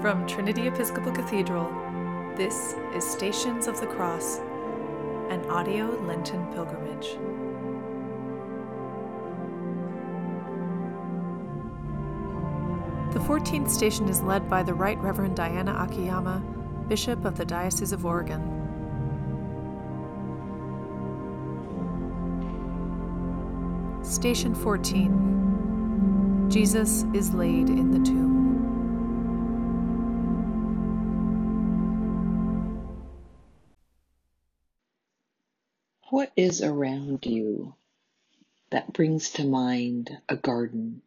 From Trinity Episcopal Cathedral, this is Stations of the Cross, an audio Lenten pilgrimage. The 14th station is led by the Right Reverend Diana Akiyama, Bishop of the Diocese of Oregon. Station 14 Jesus is laid in the tomb. What is around you that brings to mind a garden?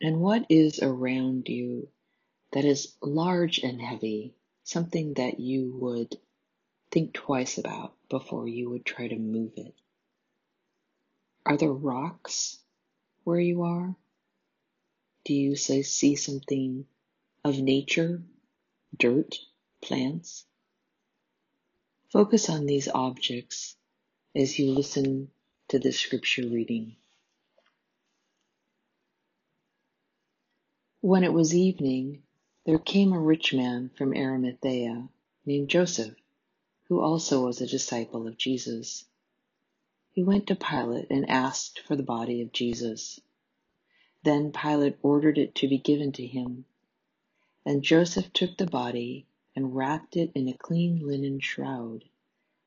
And what is around you that is large and heavy, something that you would think twice about before you would try to move it? Are there rocks where you are? Do you say, see something of nature, dirt, plants? Focus on these objects as you listen to the scripture reading. When it was evening, there came a rich man from Arimathea named Joseph, who also was a disciple of Jesus. He went to Pilate and asked for the body of Jesus. Then Pilate ordered it to be given to him. And Joseph took the body and wrapped it in a clean linen shroud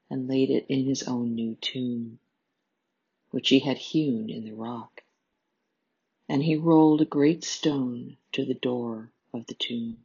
and laid it in his own new tomb, which he had hewn in the rock. And he rolled a great stone to the door of the tomb.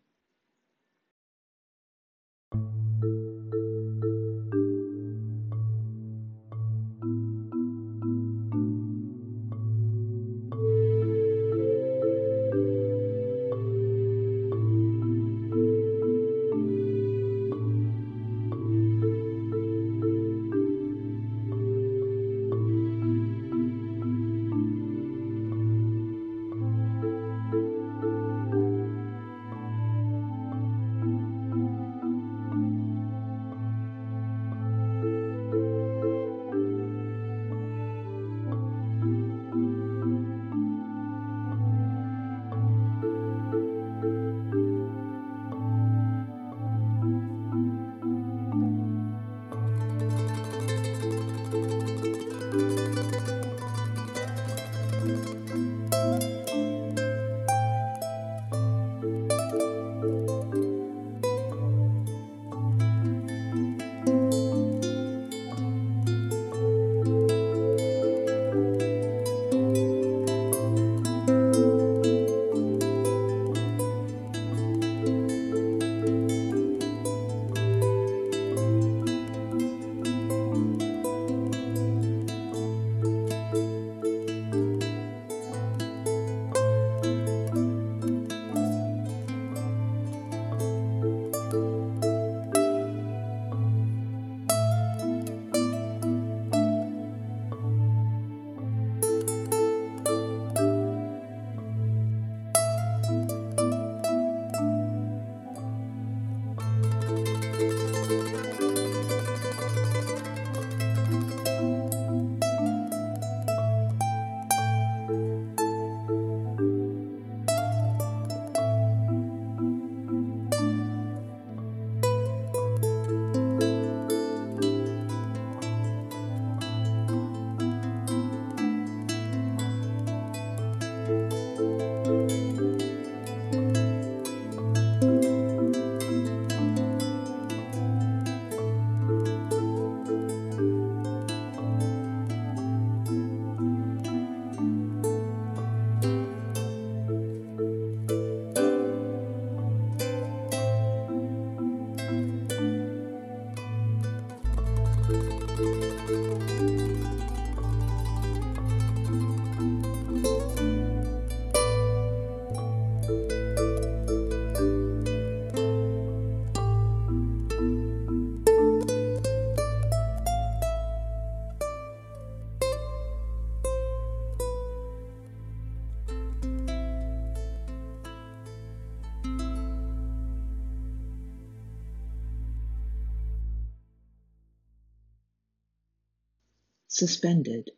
Suspended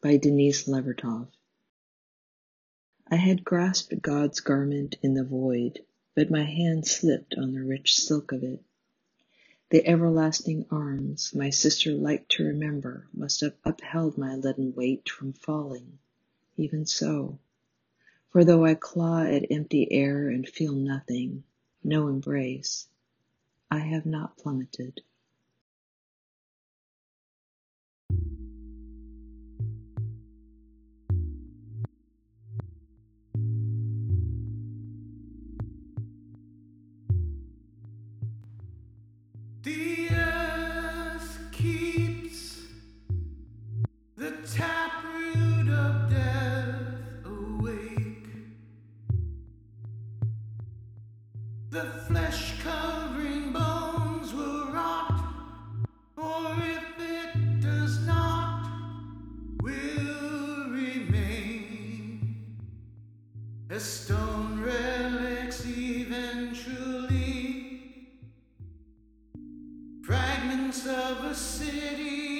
by Denise Levertov. I had grasped God's garment in the void, but my hand slipped on the rich silk of it. The everlasting arms my sister liked to remember must have upheld my leaden weight from falling. Even so. For though I claw at empty air and feel nothing, no embrace, I have not plummeted. Of a city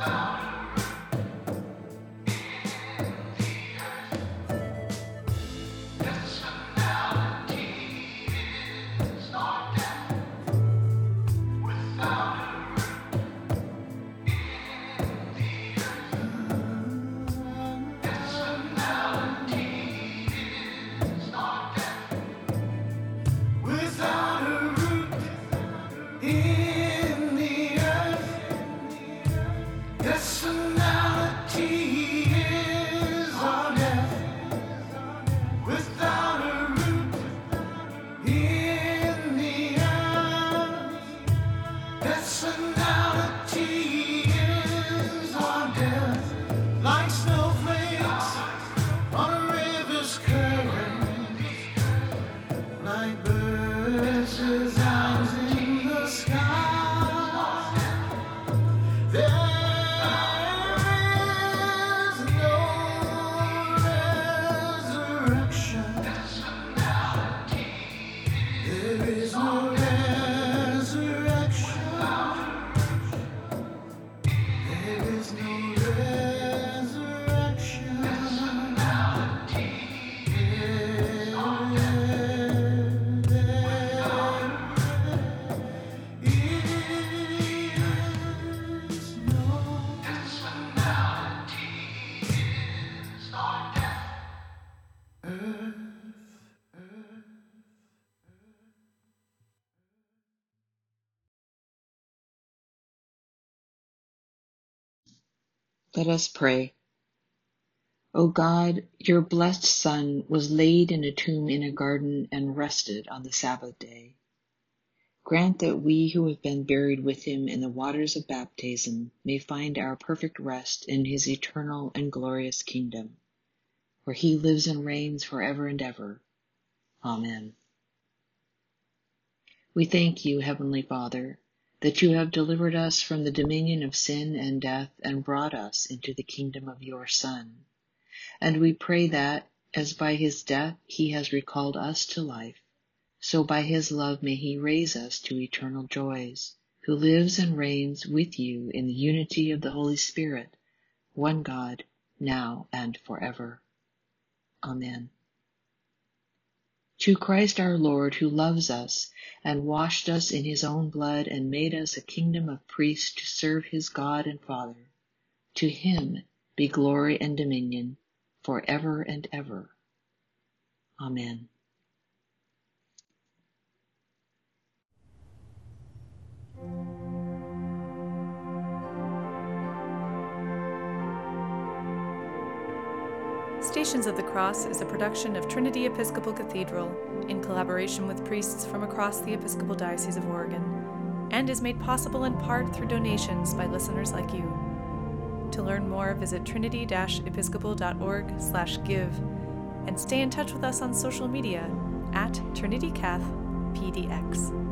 without Let us pray. O God, your blessed Son was laid in a tomb in a garden and rested on the Sabbath day. Grant that we who have been buried with him in the waters of baptism may find our perfect rest in his eternal and glorious kingdom, where he lives and reigns forever and ever. Amen. We thank you, Heavenly Father, that you have delivered us from the dominion of sin and death and brought us into the kingdom of your Son. And we pray that, as by his death he has recalled us to life, so by his love may he raise us to eternal joys, who lives and reigns with you in the unity of the Holy Spirit, one God, now and forever. Amen. To Christ our Lord, who loves us and washed us in his own blood and made us a kingdom of priests to serve his God and Father, to him be glory and dominion for ever and ever. Amen. Stations of the Cross is a production of Trinity Episcopal Cathedral in collaboration with priests from across the Episcopal Diocese of Oregon and is made possible in part through donations by listeners like you. To learn more, visit trinity-episcopal.org/give and stay in touch with us on social media at TrinityCathPDX.